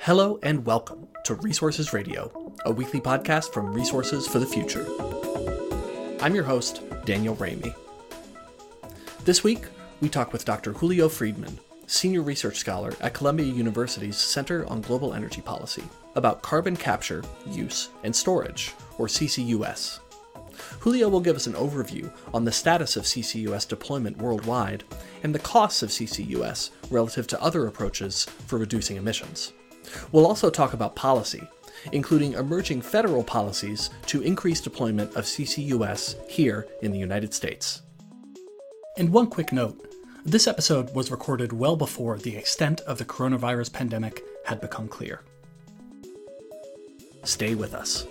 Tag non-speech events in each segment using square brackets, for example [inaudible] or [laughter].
Hello and welcome to Resources Radio, a weekly podcast from Resources for the Future. I'm your host, Daniel Raimi. This week, we talk with Dr. Julio Friedmann, Senior Research Scholar at Columbia University's Center on Global Energy Policy, about carbon capture, use, and storage, or CCUS. Julio will give us an overview on the status of CCUS deployment worldwide and the costs of CCUS relative to other approaches for reducing emissions. We'll also talk about policy, including emerging federal policies to increase deployment of CCUS here in the United States. And one quick note this episode was recorded well before the extent of the coronavirus pandemic had become clear. Stay with us.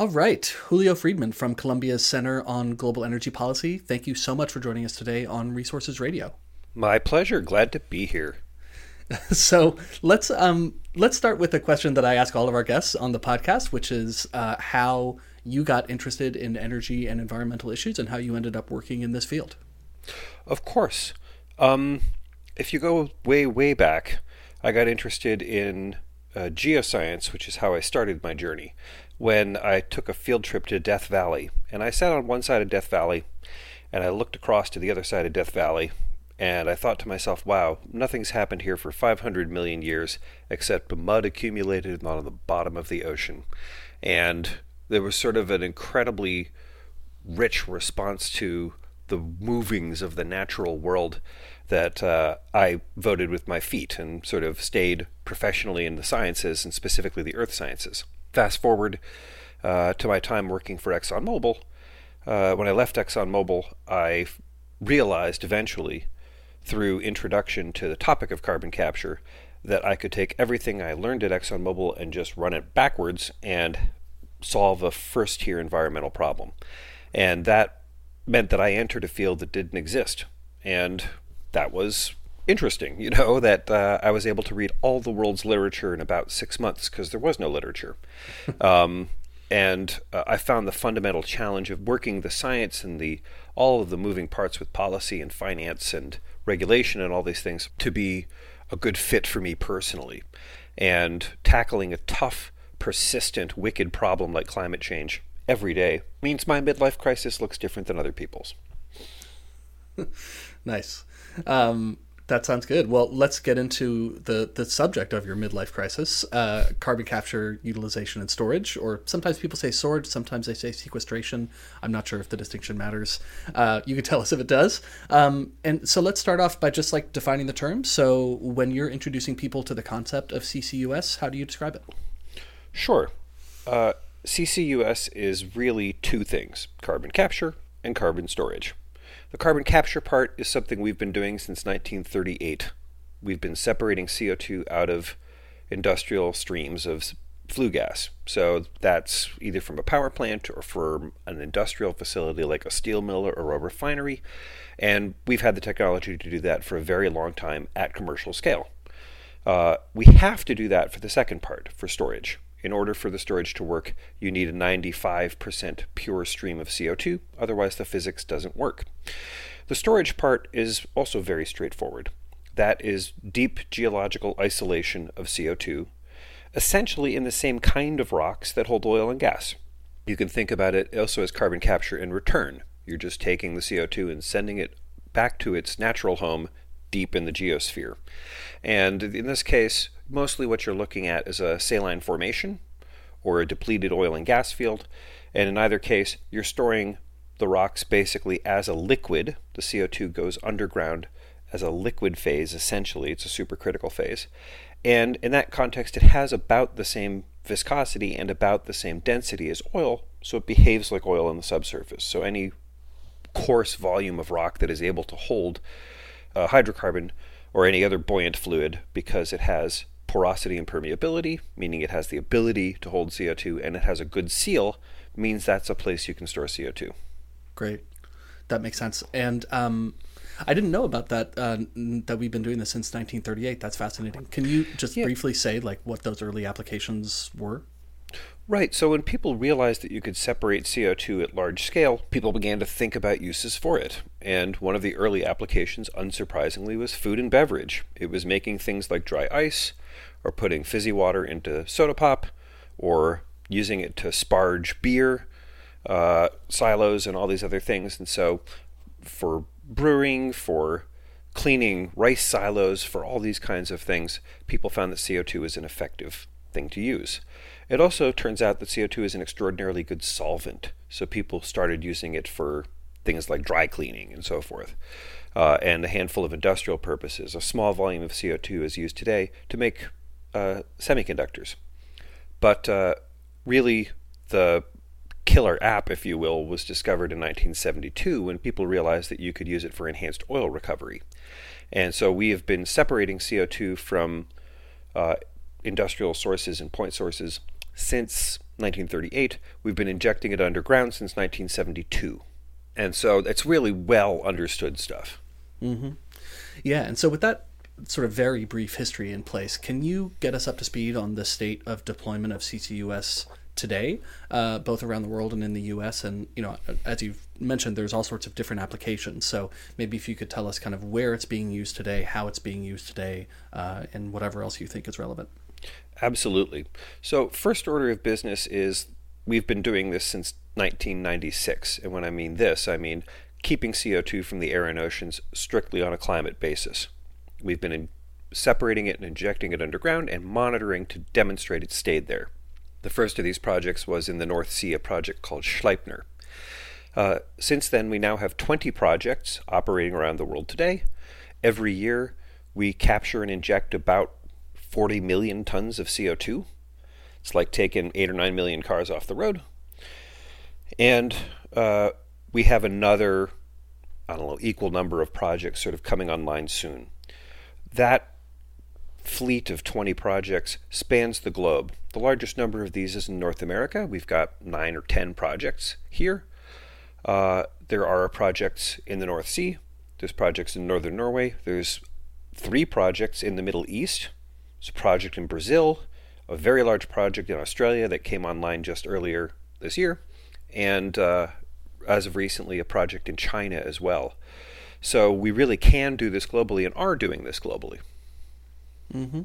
All right, Julio Friedmann from Columbia's Center on Global Energy Policy. Thank you so much for joining us today on Resources Radio. My pleasure. Glad to be here. [laughs] so let's um, let's start with a question that I ask all of our guests on the podcast, which is uh, how you got interested in energy and environmental issues and how you ended up working in this field. Of course. Um, if you go way way back, I got interested in uh, geoscience, which is how I started my journey when I took a field trip to Death Valley. And I sat on one side of Death Valley and I looked across to the other side of Death Valley and I thought to myself, wow, nothing's happened here for 500 million years except mud accumulated on the bottom of the ocean. And there was sort of an incredibly rich response to the movings of the natural world that uh, I voted with my feet and sort of stayed professionally in the sciences and specifically the earth sciences. Fast forward uh, to my time working for ExxonMobil. Uh, when I left ExxonMobil, I realized eventually, through introduction to the topic of carbon capture, that I could take everything I learned at ExxonMobil and just run it backwards and solve a first tier environmental problem. And that meant that I entered a field that didn't exist. And that was interesting, you know, [laughs] that uh, I was able to read all the world's literature in about six months because there was no literature. [laughs] um, and uh, I found the fundamental challenge of working the science and the all of the moving parts with policy and finance and regulation and all these things to be a good fit for me personally. And tackling a tough, persistent, wicked problem like climate change every day means my midlife crisis looks different than other people's. [laughs] nice. Um, that sounds good. Well, let's get into the, the subject of your midlife crisis uh, carbon capture, utilization, and storage. Or sometimes people say storage, sometimes they say sequestration. I'm not sure if the distinction matters. Uh, you can tell us if it does. Um, and so let's start off by just like defining the term. So, when you're introducing people to the concept of CCUS, how do you describe it? Sure. Uh, CCUS is really two things carbon capture and carbon storage. The carbon capture part is something we've been doing since 1938. We've been separating CO2 out of industrial streams of flue gas. So that's either from a power plant or from an industrial facility like a steel mill or a refinery. And we've had the technology to do that for a very long time at commercial scale. Uh, we have to do that for the second part, for storage. In order for the storage to work, you need a 95% pure stream of CO2, otherwise, the physics doesn't work. The storage part is also very straightforward. That is deep geological isolation of CO2, essentially in the same kind of rocks that hold oil and gas. You can think about it also as carbon capture in return. You're just taking the CO2 and sending it back to its natural home deep in the geosphere. And in this case, mostly what you're looking at is a saline formation or a depleted oil and gas field. And in either case, you're storing the rocks basically as a liquid. The CO2 goes underground as a liquid phase, essentially. It's a supercritical phase. And in that context, it has about the same viscosity and about the same density as oil, so it behaves like oil on the subsurface. So any coarse volume of rock that is able to hold uh, hydrocarbon or any other buoyant fluid because it has porosity and permeability, meaning it has the ability to hold CO2, and it has a good seal, means that's a place you can store CO2. Great, that makes sense. And um, I didn't know about that. Uh, that we've been doing this since 1938. That's fascinating. Can you just yeah. briefly say like what those early applications were? Right. So when people realized that you could separate CO2 at large scale, people began to think about uses for it. And one of the early applications, unsurprisingly, was food and beverage. It was making things like dry ice, or putting fizzy water into soda pop, or using it to sparge beer, uh, silos, and all these other things. And so for brewing, for cleaning rice silos, for all these kinds of things, people found that CO2 is an effective thing to use. It also turns out that CO2 is an extraordinarily good solvent, so people started using it for things like dry cleaning and so forth, uh, and a handful of industrial purposes. A small volume of CO2 is used today to make uh, semiconductors. But uh, really, the killer app, if you will, was discovered in 1972 when people realized that you could use it for enhanced oil recovery. And so we have been separating CO2 from uh, industrial sources and point sources since 1938. We've been injecting it underground since 1972. And so it's really well understood stuff. Mm-hmm. Yeah. And so, with that sort of very brief history in place, can you get us up to speed on the state of deployment of CCUS today, uh, both around the world and in the U.S. And you know, as you've mentioned, there's all sorts of different applications. So maybe if you could tell us kind of where it's being used today, how it's being used today, uh, and whatever else you think is relevant. Absolutely. So, first order of business is we've been doing this since 1996. And when I mean this, I mean keeping CO2 from the air and oceans strictly on a climate basis. We've been separating it and injecting it underground and monitoring to demonstrate it stayed there. The first of these projects was in the North Sea, a project called Sleipner. Uh, since then, we now have 20 projects operating around the world today. Every year, we capture and inject about 40 million tons of CO2. It's like taking 8 or 9 million cars off the road. And uh, we have another, I don't know, equal number of projects sort of coming online soon. That fleet of 20 projects spans the globe. The largest number of these is in North America. We've got 9 or 10 projects here. Uh, there are projects in the North Sea. There's projects in northern Norway. There's three projects in the Middle East. It's a project in Brazil, a very large project in Australia that came online just earlier this year, and uh, as of recently, a project in China as well. So we really can do this globally and are doing this globally. Mm-hmm.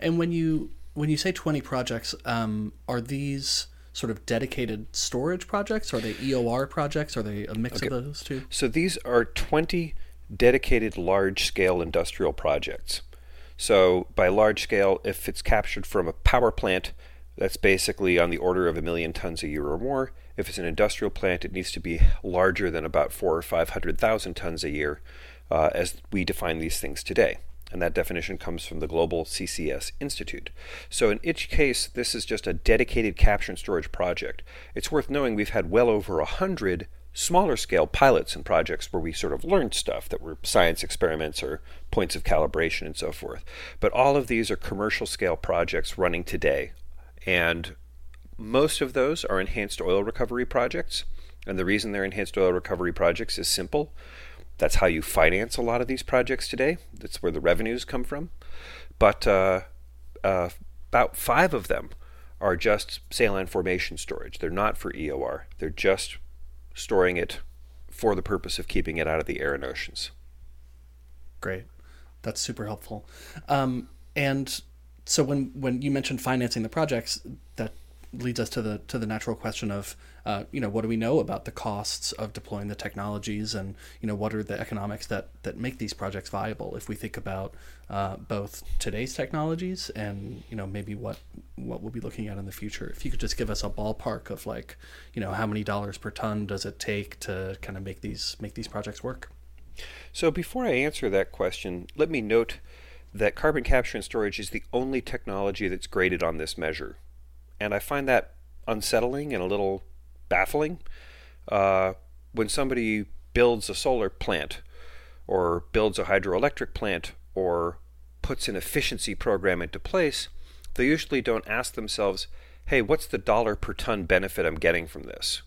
And when you when you say twenty projects, um, are these sort of dedicated storage projects? Are they EOR projects? Are they a mix okay. of those two? So these are twenty dedicated large scale industrial projects. So, by large scale, if it's captured from a power plant, that's basically on the order of a million tons a year or more. If it's an industrial plant, it needs to be larger than about four or five hundred thousand tons a year, uh, as we define these things today. And that definition comes from the Global CCS Institute. So, in each case, this is just a dedicated capture and storage project. It's worth knowing we've had well over a hundred smaller scale pilots and projects where we sort of learned stuff that were science experiments or points of calibration and so forth. But all of these are commercial scale projects running today. And most of those are enhanced oil recovery projects. And the reason they're enhanced oil recovery projects is simple. That's how you finance a lot of these projects today. That's where the revenues come from. But uh, uh, about five of them are just saline formation storage. They're not for EOR. They're just storing it for the purpose of keeping it out of the air and oceans. Great, that's super helpful. Um, and so when when you mentioned financing the projects, that leads us to the to the natural question of uh, you know what do we know about the costs of deploying the technologies and you know what are the economics that that make these projects viable? If we think about uh, both today's technologies and you know maybe what what we'll be looking at in the future. If you could just give us a ballpark of like you know how many dollars per ton does it take to kind of make these make these projects work? So before I answer that question let me note that carbon capture and storage is the only technology that's graded on this measure and I find that unsettling and a little baffling. Uh, when somebody builds a solar plant or builds a hydroelectric plant or puts an efficiency program into place, they usually don't ask themselves, hey, what's the dollar per ton benefit I'm getting from this?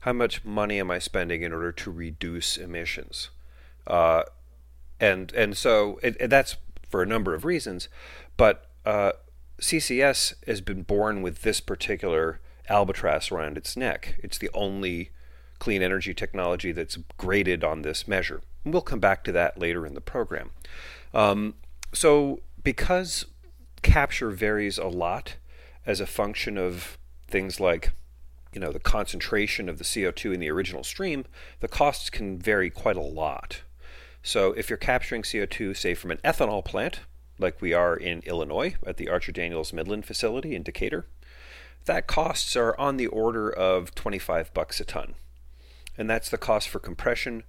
How much money am I spending in order to reduce emissions? Uh, and and so it, it, that's for a number of reasons, but uh, CCS has been born with this particular albatross around its neck. It's the only clean energy technology that's graded on this measure. And we'll come back to that later in the program. Um, so, because capture varies a lot as a function of things like you know the concentration of the CO2 in the original stream, the costs can vary quite a lot. So if you're capturing CO2, say from an ethanol plant, like we are in Illinois at the Archer Daniels Midland facility in Decatur, that costs are on the order of 25 bucks a ton. And that's the cost for compression,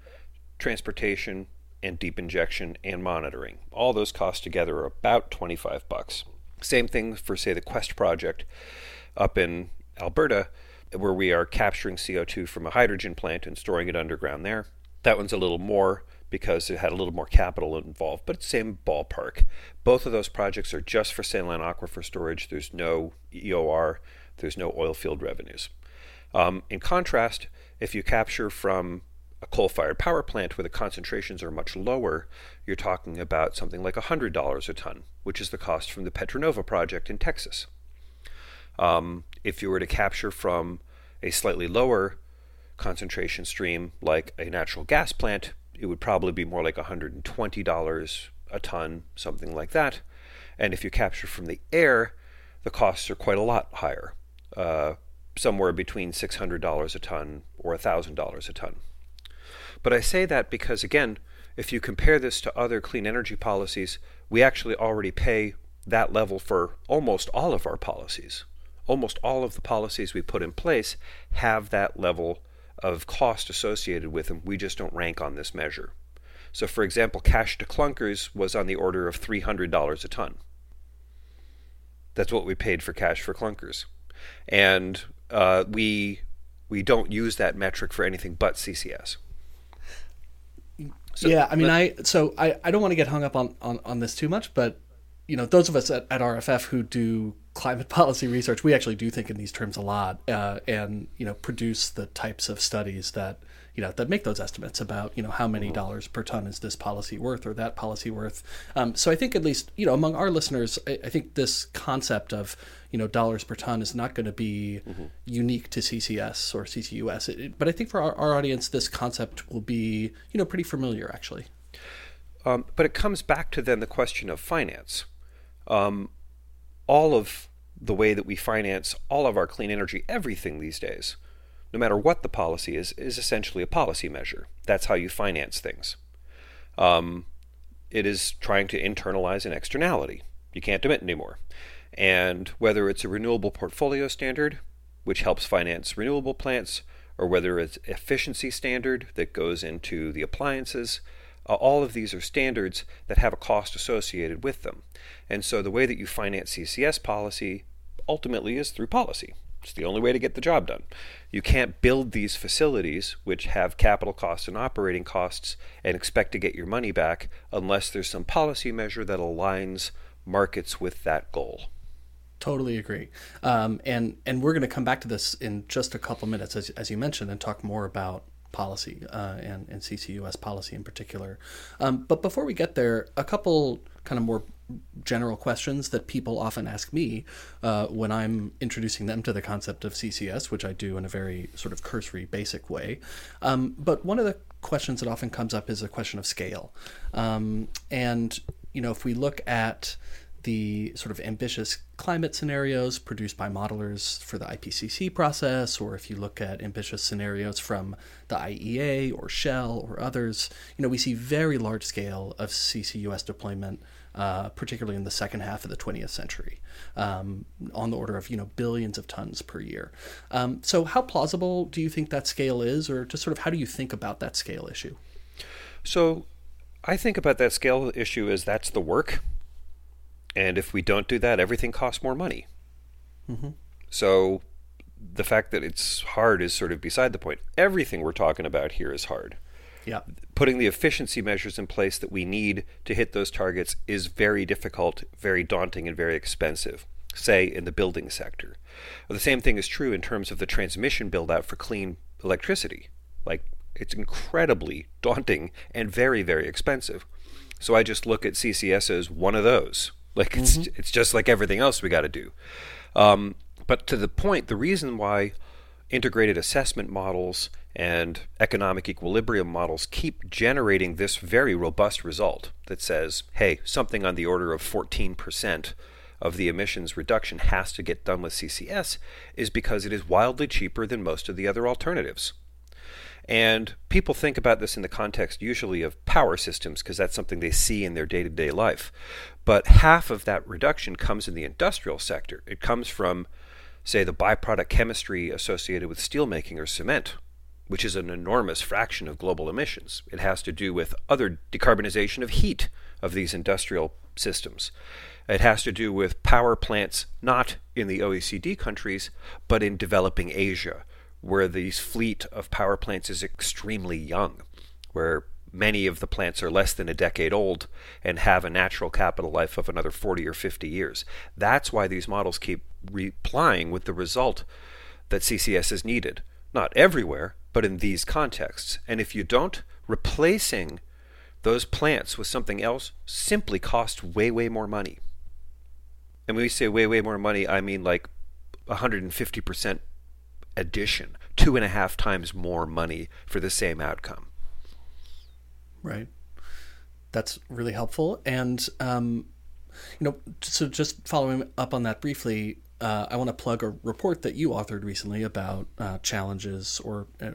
transportation, and deep injection and monitoring. All those costs together are about 25 bucks. Same thing for say the Quest project up in Alberta where we are capturing CO2 from a hydrogen plant and storing it underground there. That one's a little more because it had a little more capital involved, but same ballpark. Both of those projects are just for saline aquifer storage. There's no EOR, there's no oil field revenues. Um, in contrast, if you capture from a coal fired power plant where the concentrations are much lower, you're talking about something like $100 a ton, which is the cost from the Petra Nova project in Texas. Um, if you were to capture from a slightly lower concentration stream like a natural gas plant, it would probably be more like $120 a ton, something like that. And if you capture from the air, the costs are quite a lot higher, uh, somewhere between $600 a ton or $1,000 a ton. But I say that because, again, if you compare this to other clean energy policies, we actually already pay that level for almost all of our policies almost all of the policies we put in place have that level of cost associated with them. We just don't rank on this measure. So, for example, cash to clunkers was on the order of $300 a ton. That's what we paid for cash for clunkers. And uh, we, we don't use that metric for anything but CCS. So, yeah, I mean, I so I, I don't want to get hung up on, on, on this too much, but you know, those of us at, at RFF who do climate [laughs] policy research, we actually do think in these terms a lot, uh, and you know, produce the types of studies that you know that make those estimates about you know how many dollars per ton is this policy worth or that policy worth. Um, so I think at least you know among our listeners, I, I, think this concept of you know dollars per ton is not going to be mm-hmm. unique to CCS or CCUS. It, it, but I think for our, our audience, this concept will be you know pretty familiar actually. Um, but it comes back to then the question of finance um, all of the way that we finance all of our clean energy, everything these days, no matter what the policy is, is essentially a policy measure. That's how you finance things. Um, it is trying to internalize an externality. You can't emit anymore. And whether it's a renewable portfolio standard, which helps finance renewable plants, or whether it's efficiency standard that goes into the appliances, uh, all of these are standards that have a cost associated with them. And so the way that you finance CCS policy ultimately is through policy. It's the only way to get the job done. You can't build these facilities, which have capital costs and operating costs, and expect to get your money back unless there's some policy measure that aligns markets with that goal. Totally agree. Um, and and we're going to come back to this in just a couple minutes, as, as you mentioned, and talk more about policy uh, and, and CCUS policy in particular. Um, but before we get there, a couple kind of more general questions that people often ask me uh, when I'm introducing them to the concept of CCS, which I do in a very sort of cursory, basic way. Um, but one of the questions that often comes up is a question of scale. Um, and, you know, if we look at the sort of ambitious climate scenarios produced by modelers for the IPCC process, or if you look at ambitious scenarios from the IEA or Shell or others, you know, we see very large scale of CCUS deployment, uh, particularly in the second half of the 20th century, um, on the order of you know billions of tons per year. Um, so, how plausible do you think that scale is, or just sort of how do you think about that scale issue? So, I think about that scale issue as that's the work and if we don't do that, everything costs more money. Mm-hmm. So the fact that it's hard is sort of beside the point. Everything we're talking about here is hard. Yeah. Putting the efficiency measures in place that we need to hit those targets is very difficult, very daunting, and very expensive, say in the building sector. The same thing is true in terms of the transmission build out for clean electricity. Like, it's incredibly daunting and very, very expensive. So I just look at CCS as one of those Like it's mm-hmm. it's just like everything else we got to do. Um, but to the point, the reason why integrated assessment models and economic equilibrium models keep generating this very robust result that says, hey, something on the order of 14% of the emissions reduction has to get done with CCS is because it is wildly cheaper than most of the other alternatives. And people think about this in the context usually of power systems because that's something they see in their day to day life. But half of that reduction comes in the industrial sector. It comes from, say, the byproduct chemistry associated with steelmaking or cement, which is an enormous fraction of global emissions. It has to do with other decarbonization of heat of these industrial systems. It has to do with power plants not in the OECD countries, but in developing Asia, where the fleet of power plants is extremely young, where many of the plants are less than a decade old and have a natural capital life of another 40 or 50 years. That's why these models keep replying with the result that CCS is needed. Not everywhere, but in these contexts. And if you don't, replacing those plants with something else simply costs way, way more money. And when we say way, way more money, I mean like 150% addition, two and a half times more money for the same outcome. Right. That's really helpful. And, um, you know, so just following up on that briefly, uh, I want to plug a report that you authored recently about uh, challenges, or uh,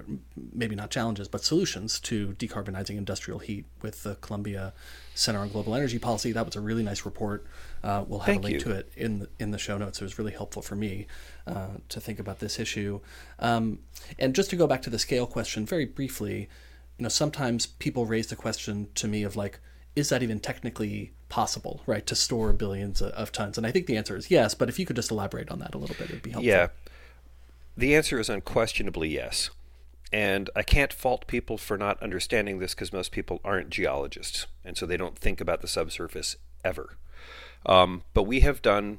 maybe not challenges, but solutions to decarbonizing industrial heat with the Columbia Center on Global Energy Policy. That was a really nice report. Uh, we'll have Thank a link you. to it in the, in the show notes. It was really helpful for me uh, to think about this issue. Um, and just to go back to the scale question very briefly, you know, sometimes people raise the question to me of like, is that even technically possible, right, to store billions of tons? And I think the answer is yes, but if you could just elaborate on that a little bit, it'd be helpful. Yeah. The answer is unquestionably yes. And I can't fault people for not understanding this because most people aren't geologists. And so they don't think about the subsurface ever. Um, but we have done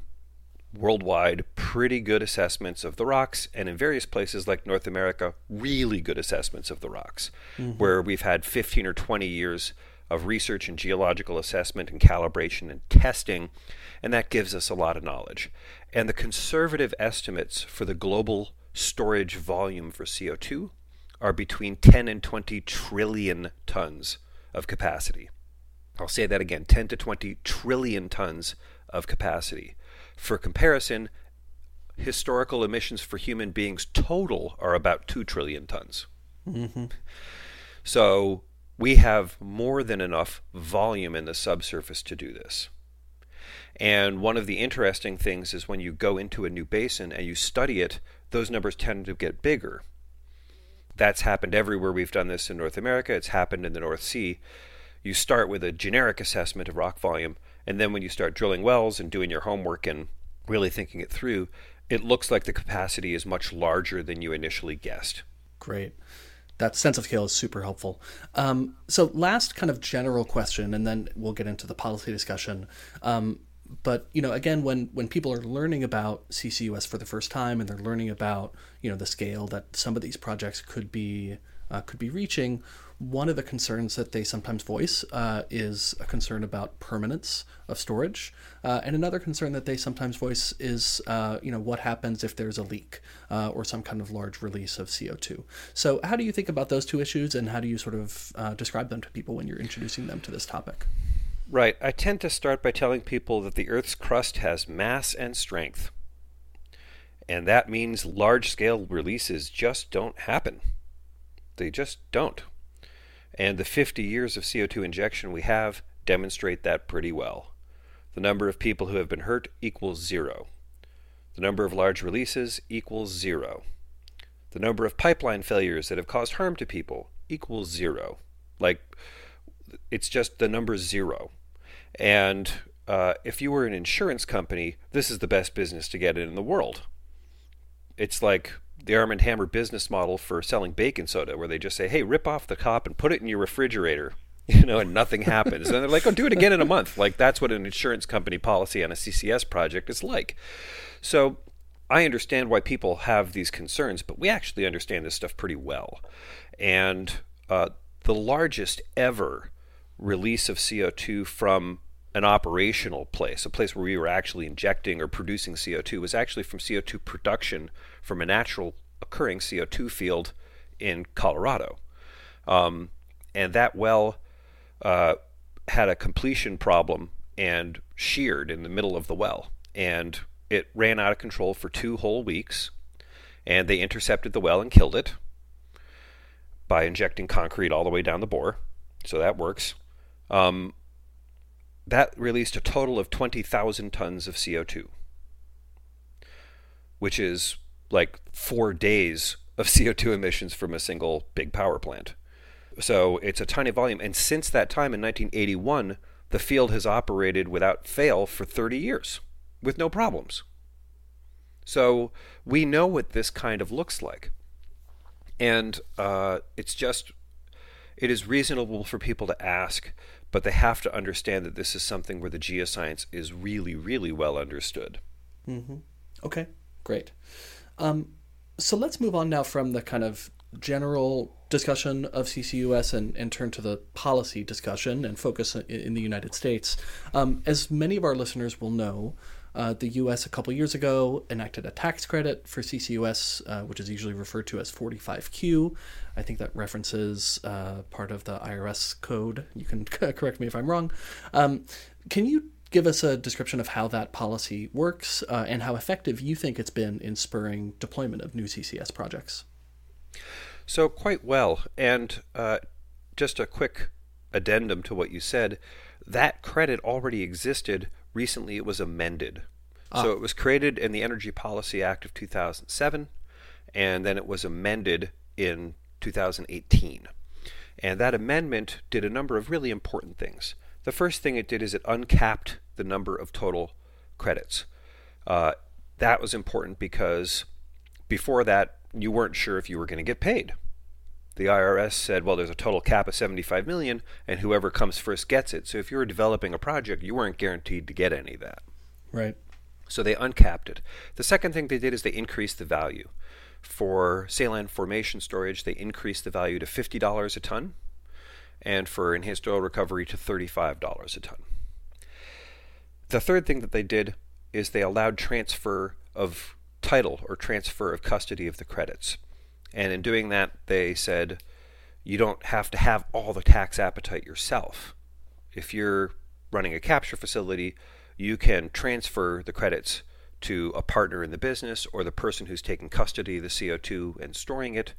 worldwide pretty good assessments of the rocks, and in various places like North America, really good assessments of the rocks, mm-hmm. where we've had 15 or 20 years of research and geological assessment and calibration and testing, and that gives us a lot of knowledge. And the conservative estimates for the global storage volume for CO2 are between 10 and 20 trillion tons of capacity. I'll say that again 10 to 20 trillion tons of capacity. For comparison, historical emissions for human beings total are about 2 trillion tons. Mm-hmm. So we have more than enough volume in the subsurface to do this. And one of the interesting things is when you go into a new basin and you study it, those numbers tend to get bigger. That's happened everywhere we've done this in North America, it's happened in the North Sea. You start with a generic assessment of rock volume, and then when you start drilling wells and doing your homework and really thinking it through, it looks like the capacity is much larger than you initially guessed. Great that sense of scale is super helpful. Um, so, last kind of general question, and then we'll get into the policy discussion. Um, but you know, again, when when people are learning about CCUS for the first time and they're learning about you know the scale that some of these projects could be uh, could be reaching, one of the concerns that they sometimes voice uh, is a concern about permanence of storage, uh, and another concern that they sometimes voice is, uh, you know, what happens if there's a leak uh, or some kind of large release of CO2. So, how do you think about those two issues, and how do you sort of uh, describe them to people when you're introducing them to this topic? Right. I tend to start by telling people that the Earth's crust has mass and strength, and that means large-scale releases just don't happen. They just don't. And the 50 years of CO2 injection we have demonstrate that pretty well. The number of people who have been hurt equals zero. The number of large releases equals zero. The number of pipeline failures that have caused harm to people equals zero. Like, it's just the number zero. And uh, if you were an insurance company, this is the best business to get in the world. It's like the Arm and Hammer business model for selling baking soda, where they just say, "Hey, rip off the top and put it in your refrigerator," [laughs] you know, and nothing happens. and they're like, "Oh, do it again in a month." Like that's what an insurance company policy on a CCS project is like. So I understand why people have these concerns, but we actually understand this stuff pretty well. And uh, the largest ever release of CO2 from an operational place, a place where we were actually injecting or producing CO2, was actually from CO2 production from a natural occurring CO2 field in Colorado. Um, and that well uh, had a completion problem and sheared in the middle of the well. And it ran out of control for two whole weeks. And they intercepted the well and killed it by injecting concrete all the way down the bore. So that works. Um, that released a total of 20,000 tons of CO2, which is like four days of [laughs] CO2 emissions from a single big power plant. So it's a tiny volume. And since that time in 1981, the field has operated without fail for 30 years with no problems. So we know what this kind of looks like. And uh, it's just, it is reasonable for people to ask but they have to understand that this is something where the geoscience is really, really well understood. Mm-hmm. Okay, great. Um, so let's move on now from the kind of general discussion of CCUS and, and turn to the policy discussion and focus in, in the United States. Um, as many of our listeners will know, uh, the U.S. a couple years ago enacted a tax credit for CCUS, uh, which is usually referred to as 45Q. I think that references uh, part of the IRS code. You can [laughs] correct me if I'm wrong. Um, can you give us a description of how that policy works uh, and how effective you think it's been in spurring deployment of new CCS projects? So, quite well. And uh, just a quick addendum to what you said that credit already existed recently it was amended. Ah. So it was created in the Energy Policy Act of 2007, and then it was amended in 2018. And that amendment did a number of really important things. The first thing it did is it uncapped the number of total credits. Uh, that was important because before that, you weren't sure if you were going to get paid. The IRS said, well, there's a total cap of 75 million, and whoever comes first gets it. So if you were developing a project, you weren't guaranteed to get any of that. Right. So they uncapped it. The second thing they did is they increased the value. For saline formation storage, they increased the value to $50 a ton, and for enhanced oil recovery to $35 a ton. The third thing that they did is they allowed transfer of title or transfer of custody of the credits. And in doing that, they said you don't have to have all the tax appetite yourself. If you're running a capture facility, you can transfer the credits to a partner in the business or the person who's taking custody of the CO2 and storing it,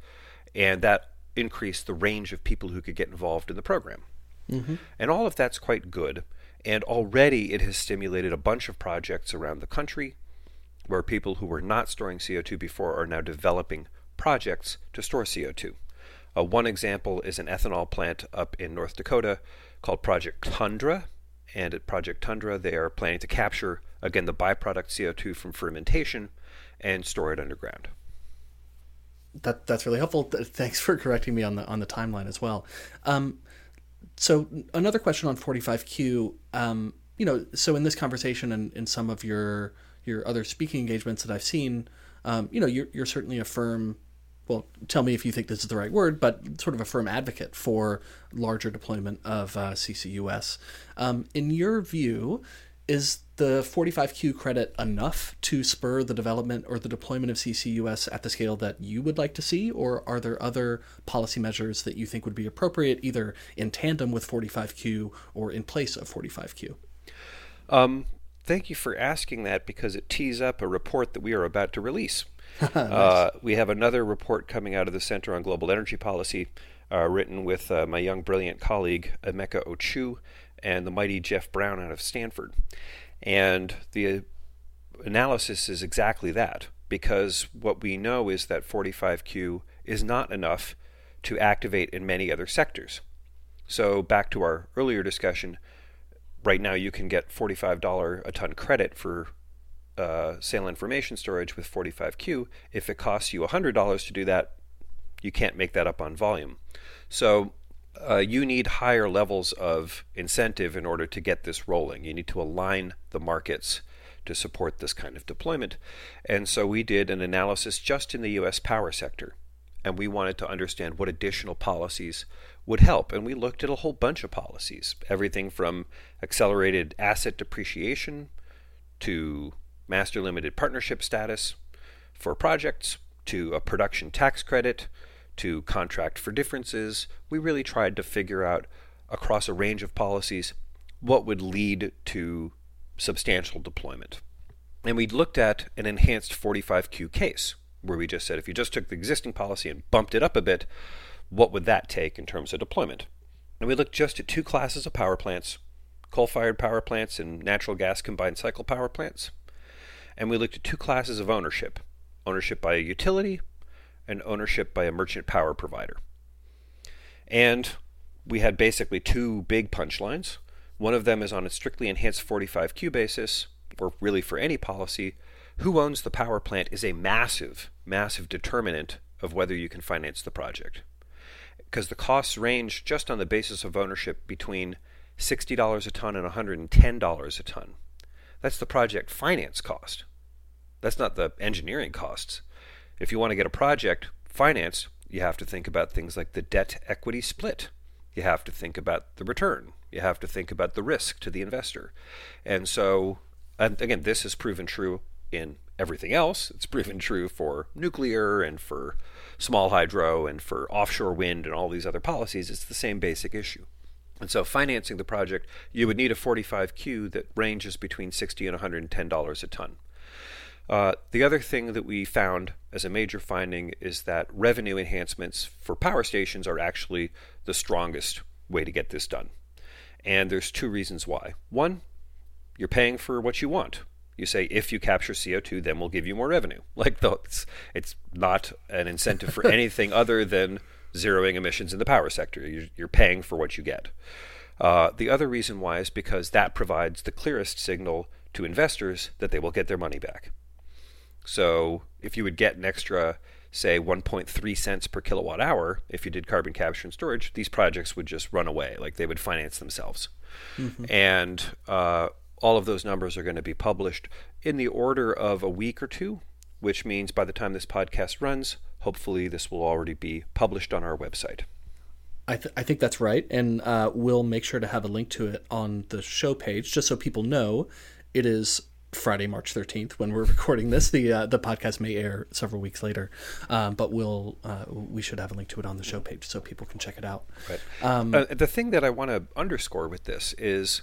and that increased the range of people who could get involved in the program. Mm-hmm. And all of that's quite good. And already it has stimulated a bunch of projects around the country where people who were not storing CO2 before are now developing projects to store CO2. Uh, one example is an ethanol plant up in North Dakota called Project Tundra. And at Project Tundra, they are planning to capture, again, the byproduct CO2 from fermentation and store it underground. That, that's really helpful. Thanks for correcting me on the on the timeline as well. Um, so another question on 45Q. Um, you know, so in this conversation and in some of your your other speaking engagements that I've seen, um, you know, you're, you're certainly a firm well, tell me if you think this is the right word, but sort of a firm advocate for larger deployment of uh, CCUS. Um, in your view, is the 45Q credit enough to spur the development or the deployment of CCUS at the scale that you would like to see, or are there other policy measures that you think would be appropriate, either in tandem with 45Q or in place of 45Q? Um, thank you for asking that because it tees up a report that we are about to release. [laughs] nice. uh, we have another report coming out of the Center on Global Energy Policy, uh, written with uh, my young, brilliant colleague, Emeka Ochu, and the mighty Jeff Brown out of Stanford. And the analysis is exactly that, because what we know is that 45Q is not enough to activate in many other sectors. So, back to our earlier discussion, right now you can get $45 a ton credit for uh, saline formation storage with 45Q. If it costs you $100 to do that, you can't make that up on volume. So uh, you need higher levels of incentive in order to get this rolling. You need to align the markets to support this kind of deployment. And so we did an analysis just in the US power sector. And we wanted to understand what additional policies would help. And we looked at a whole bunch of policies everything from accelerated asset depreciation to master limited partnership status for projects to a production tax credit to contract for differences. We really tried to figure out across a range of policies what would lead to substantial deployment. And we looked at an enhanced 45Q case where we just said if you just took the existing policy and bumped it up a bit, what would that take in terms of deployment? And we looked just at two classes of power plants coal fired power plants and natural gas combined cycle power plants. And we looked at two classes of ownership ownership by a utility and ownership by a merchant power provider. And we had basically two big punchlines. One of them is on a strictly enhanced 45Q basis, or really for any policy. Who owns the power plant is a massive, massive determinant of whether you can finance the project because the costs range just on the basis of ownership between $60 a ton and $110 a ton. That's the project finance cost. That's not the engineering costs. If you want to get a project financed, you have to think about things like the debt equity split. You have to think about the return. You have to think about the risk to the investor. And so, and again, this has proven true in everything else. It's proven true for nuclear and for small hydro and for offshore wind and all these other policies. It's the same basic issue. And so, financing the project, you would need a 45Q that ranges between 60 and $110 a ton. Uh, the other thing that we found as a major finding is that revenue enhancements for power stations are actually the strongest way to get this done. And there's two reasons why. One, you're paying for what you want. You say if you capture CO2, then we'll give you more revenue. [laughs] Like the, it's, it's not an incentive for [laughs] anything other than zeroing emissions in the power sector. You're, you're paying for what you get. Uh, the other reason why is because that provides the clearest signal to investors that they will get their money back. So if you would get an extra, say, 1.3 cents per kilowatt hour if you did carbon capture and storage, these projects would just run away, like they would finance themselves. Mm-hmm. And uh, all of those numbers are going to be published in the order of a week or two, which means by the time this podcast runs, hopefully this will already be published on our website. I, th- I think that's right. And uh, we'll make sure to have a link to it on the show page just so people know it is Friday, March 13th when we're [laughs] recording this. The uh, the podcast may air several weeks later, um, but we'll uh, we should have a link to it on the show page so people can check it out. Right. Um, uh, the thing that I want to underscore with this is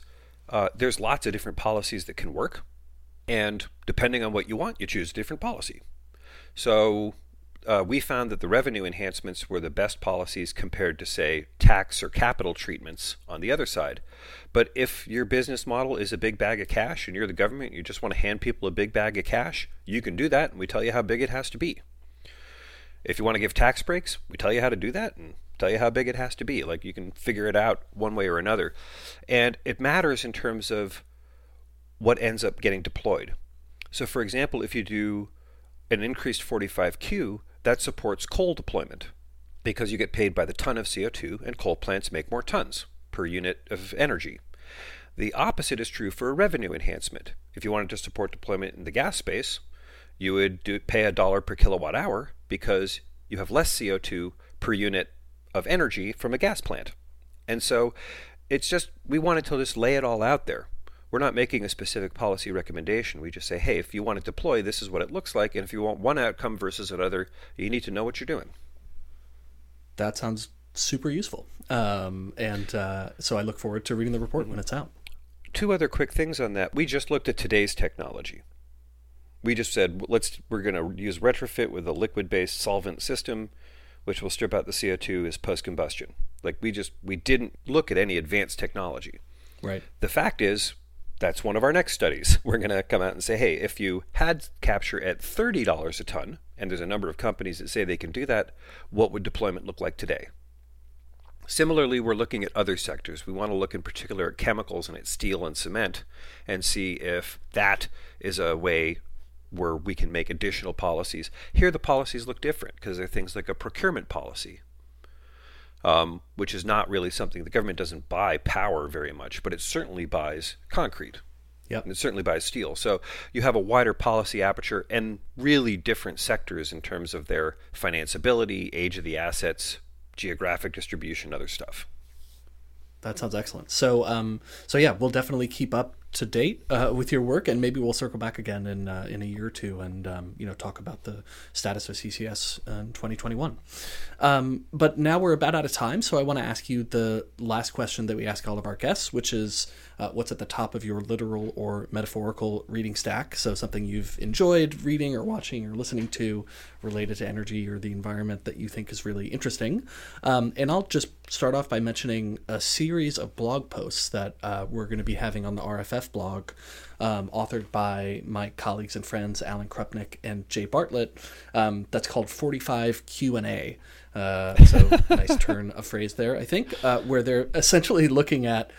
uh, there's lots of different policies that can work, and depending on what you want, you choose a different policy. So uh, we found that the revenue enhancements were the best policies compared to, say, tax or capital treatments on the other side. But if your business model is a big bag of cash and you're the government, and you just want to hand people a big bag of cash, you can do that, and we tell you how big it has to be. If you want to give tax breaks, we tell you how to do that and tell you how big it has to be. Like you can figure it out one way or another. And it matters in terms of what ends up getting deployed. So, for example, if you do an increased 45Q, that supports coal deployment because you get paid by the ton of CO2 and coal plants make more tons per unit of energy. The opposite is true for a revenue enhancement. If you wanted to support deployment in the gas space, you would do, pay a dollar per kilowatt hour because you have less CO2 per unit of energy from a gas plant. And so it's just, we wanted to just lay it all out there. We're not making a specific policy recommendation. We just say, hey, if you want to deploy, this is what it looks like. And if you want one outcome versus another, you need to know what you're doing. That sounds super useful. Um, and uh, so I look forward to reading the report when it's out. Two other quick things on that. We just looked at today's technology. We just said let's we're going to use retrofit with a liquid-based solvent system, which will strip out the CO2 as post-combustion. Like we just we didn't look at any advanced technology. Right. The fact is that's one of our next studies. [laughs] We're going to come out and say, hey, if you had capture at $30 a ton, and there's a number of companies that say they can do that, what would deployment look like today? Similarly, we're looking at other sectors. We want to look in particular at chemicals and at steel and cement and see if that is a way where we can make additional policies. Here, the policies look different because they're things like a procurement policy, um, which is not really something the government doesn't buy power very much, but it certainly buys concrete. Yep. And it certainly buys steel. So you have a wider policy aperture and really different sectors in terms of their financeability, age of the assets, geographic distribution, other stuff. That sounds excellent. So, um, so yeah, we'll definitely keep up to date uh, with your work, and maybe we'll circle back again in uh, in a year or two, and um, you know talk about the status of CCS in 2021. Um, but now we're about out of time, so I want to ask you the last question that we ask all of our guests, which is uh, what's at the top of your literal or metaphorical reading stack? So something you've enjoyed reading or watching or listening to related to energy or the environment that you think is really interesting. Um, and I'll just start off by mentioning a series of blog posts that uh, we're going to be having on the Blog, um, authored by my colleagues and friends Alan Krupnick and Jay Bartlett. Um, that's called 45 Q and A. Uh, so [laughs] nice turn of phrase there, I think, uh, where they're essentially looking at.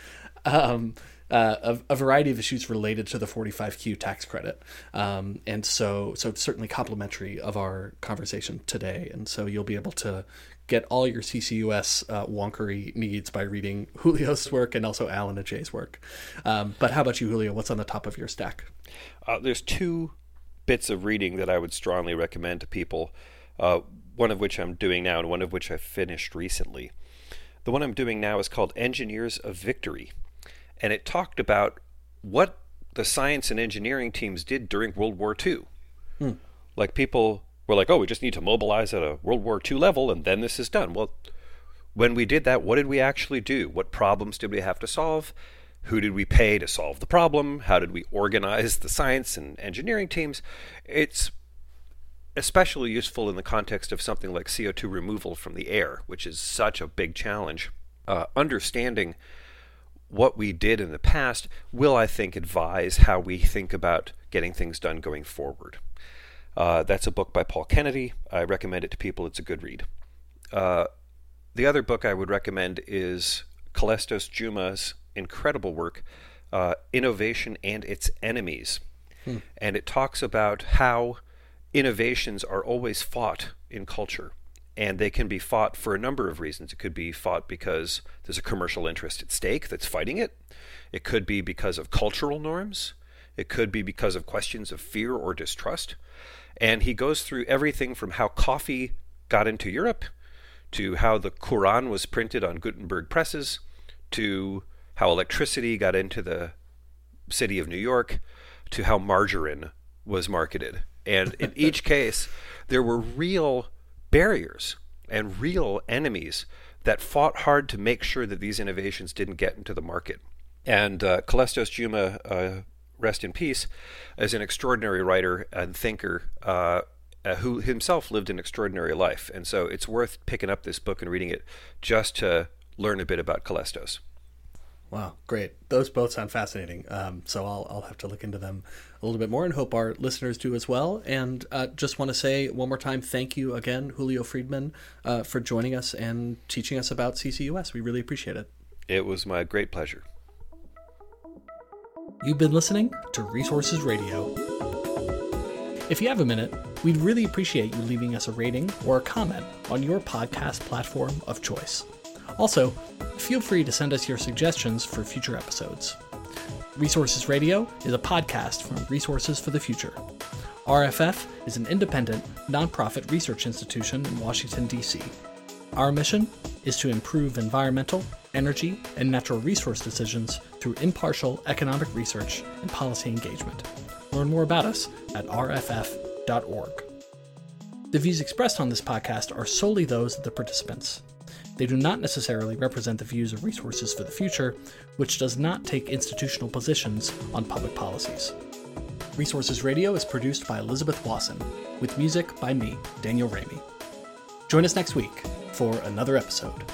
Um, uh, a, a, variety of issues related to the 45Q tax credit. Um, and so, so certainly complementary of our conversation today. And so you'll be able to get all your CCUS uh, wonkery needs by reading [laughs] Julio's work and also Alan and Jay's work. Um, but how about you, Julio? What's on the top of your stack? Uh, there's two bits of reading that I would strongly recommend to people. Uh, one of which I'm doing now, and one of which I finished recently. The one I'm doing now is called Engineers of Victory, and it talked about what the science and engineering teams did during World War II. Hmm. Like people we're like, oh, we just need to mobilize at a World War II level and then this is done. Well, when we did that, what did we actually do? What problems did we have to solve? Who did we pay to solve the problem? How did we organize the science and engineering teams? It's especially useful in the context of something like CO2 removal from the air, which is such a big challenge. Uh, understanding what we did in the past will, I think, advise how we think about getting things done going forward. Uh, that's a book by Paul Kennedy. I recommend it to people. It's a good read. Uh, the other book I would recommend is Calestous Juma's incredible work, uh, Innovation and Its Enemies. Hmm. And it talks about how innovations are always fought in culture. And they can be fought for a number of reasons. It could be fought because there's a commercial interest at stake that's fighting it. It could be because of cultural norms. It could be because of questions of fear or distrust. And he goes through everything from how coffee got into Europe to how the Quran was printed on Gutenberg presses to how electricity got into the city of New York to how margarine was marketed. And in [laughs] each case, there were real barriers and real enemies that fought hard to make sure that these innovations didn't get into the market. And uh, Juma uh, rest in peace, is an extraordinary writer and thinker uh, uh, who himself lived an extraordinary life. And so it's worth picking up this book and reading it just to learn a bit about Calestous. Wow, great. Those both sound fascinating. Um, so I'll, I'll have to look into them a little bit more and hope our listeners do as well. And uh, just want to say one more time thank you again, Julio Friedmann, uh, for joining us and teaching us about CCUS. We really appreciate it. It was my great pleasure. You've been listening to Resources Radio. If you have a minute, we'd really appreciate you leaving us a rating or a comment on your podcast platform of choice. Also, feel free to send us your suggestions for future episodes. Resources Radio is a podcast from Resources for the Future. RFF is an independent, nonprofit research institution in Washington, D.C. Our mission is to improve environmental, energy, and natural resource decisions through impartial economic research and policy engagement. Learn more about us at rff.org. The views expressed on this podcast are solely those of the participants. They do not necessarily represent the views of Resources for the Future, which does not take institutional positions on public policies. Resources Radio is produced by Elizabeth Wasson, with music by me, Daniel Raimi. Join us next week for another episode